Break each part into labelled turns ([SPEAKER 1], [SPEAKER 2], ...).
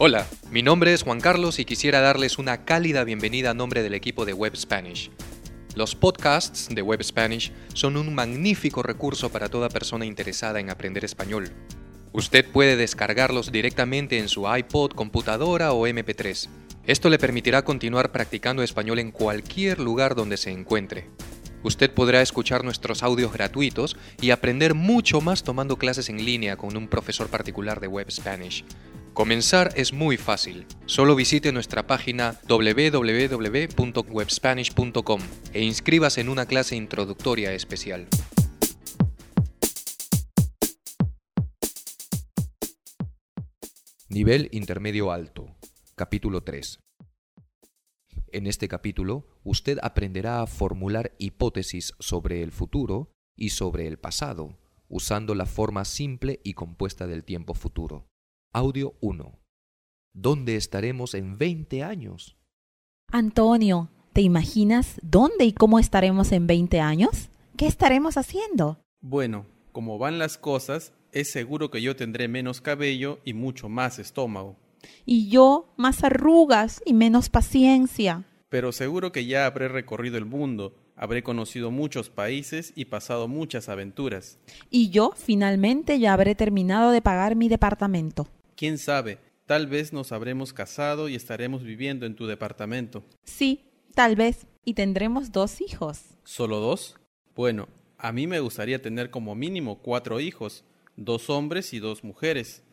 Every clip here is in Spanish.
[SPEAKER 1] Hola, mi nombre es Juan Carlos y quisiera darles una cálida bienvenida a nombre del equipo de Web Spanish. Los podcasts de Web Spanish son un magnífico recurso para toda persona interesada en aprender español. Usted puede descargarlos directamente en su iPod, computadora o MP3. Esto le permitirá continuar practicando español en cualquier lugar donde se encuentre. Usted podrá escuchar nuestros audios gratuitos y aprender mucho más tomando clases en línea con un profesor particular de Web Spanish. Comenzar es muy fácil. Solo visite nuestra página www.webspanish.com e inscríbase en una clase introductoria especial. Nivel Intermedio Alto. Capítulo 3. En este capítulo, usted aprenderá a formular hipótesis sobre el futuro y sobre el pasado, usando la forma simple y compuesta del tiempo futuro. Audio 1. ¿Dónde estaremos en 20 años?
[SPEAKER 2] Antonio, ¿te imaginas dónde y cómo estaremos en 20 años? ¿Qué estaremos haciendo?
[SPEAKER 3] Bueno, como van las cosas, es seguro que yo tendré menos cabello y mucho más estómago.
[SPEAKER 2] Y yo más arrugas y menos paciencia.
[SPEAKER 3] Pero seguro que ya habré recorrido el mundo, habré conocido muchos países y pasado muchas aventuras.
[SPEAKER 2] Y yo finalmente ya habré terminado de pagar mi departamento.
[SPEAKER 3] ¿Quién sabe? Tal vez nos habremos casado y estaremos viviendo en tu departamento.
[SPEAKER 2] Sí, tal vez. Y tendremos dos hijos.
[SPEAKER 3] ¿Solo dos? Bueno, a mí me gustaría tener como mínimo cuatro hijos, dos hombres y dos mujeres.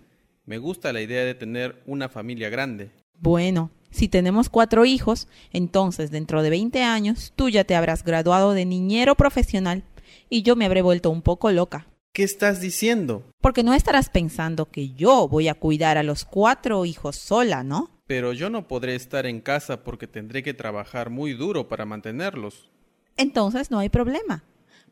[SPEAKER 3] Me gusta la idea de tener una familia grande.
[SPEAKER 2] Bueno, si tenemos cuatro hijos, entonces dentro de 20 años tú ya te habrás graduado de niñero profesional y yo me habré vuelto un poco loca.
[SPEAKER 3] ¿Qué estás diciendo?
[SPEAKER 2] Porque no estarás pensando que yo voy a cuidar a los cuatro hijos sola, ¿no?
[SPEAKER 3] Pero yo no podré estar en casa porque tendré que trabajar muy duro para mantenerlos.
[SPEAKER 2] Entonces no hay problema.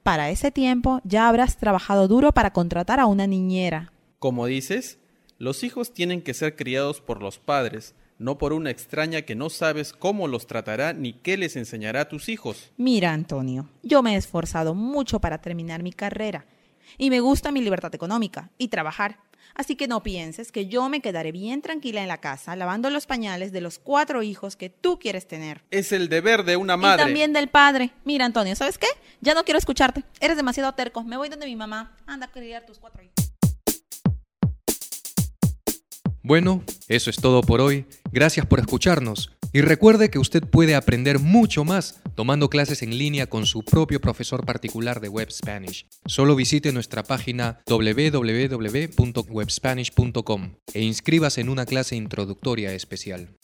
[SPEAKER 2] Para ese tiempo ya habrás trabajado duro para contratar a una niñera.
[SPEAKER 3] Como dices, los hijos tienen que ser criados por los padres, no por una extraña que no sabes cómo los tratará ni qué les enseñará a tus hijos.
[SPEAKER 2] Mira, Antonio, yo me he esforzado mucho para terminar mi carrera y me gusta mi libertad económica y trabajar. Así que no pienses que yo me quedaré bien tranquila en la casa lavando los pañales de los cuatro hijos que tú quieres tener.
[SPEAKER 3] Es el deber de una madre.
[SPEAKER 2] Y también del padre. Mira, Antonio, ¿sabes qué? Ya no quiero escucharte. Eres demasiado terco. Me voy donde mi mamá. Anda a criar tus cuatro hijos.
[SPEAKER 1] Bueno, eso es todo por hoy. Gracias por escucharnos. Y recuerde que usted puede aprender mucho más tomando clases en línea con su propio profesor particular de Web Spanish. Solo visite nuestra página www.webspanish.com e inscríbase en una clase introductoria especial.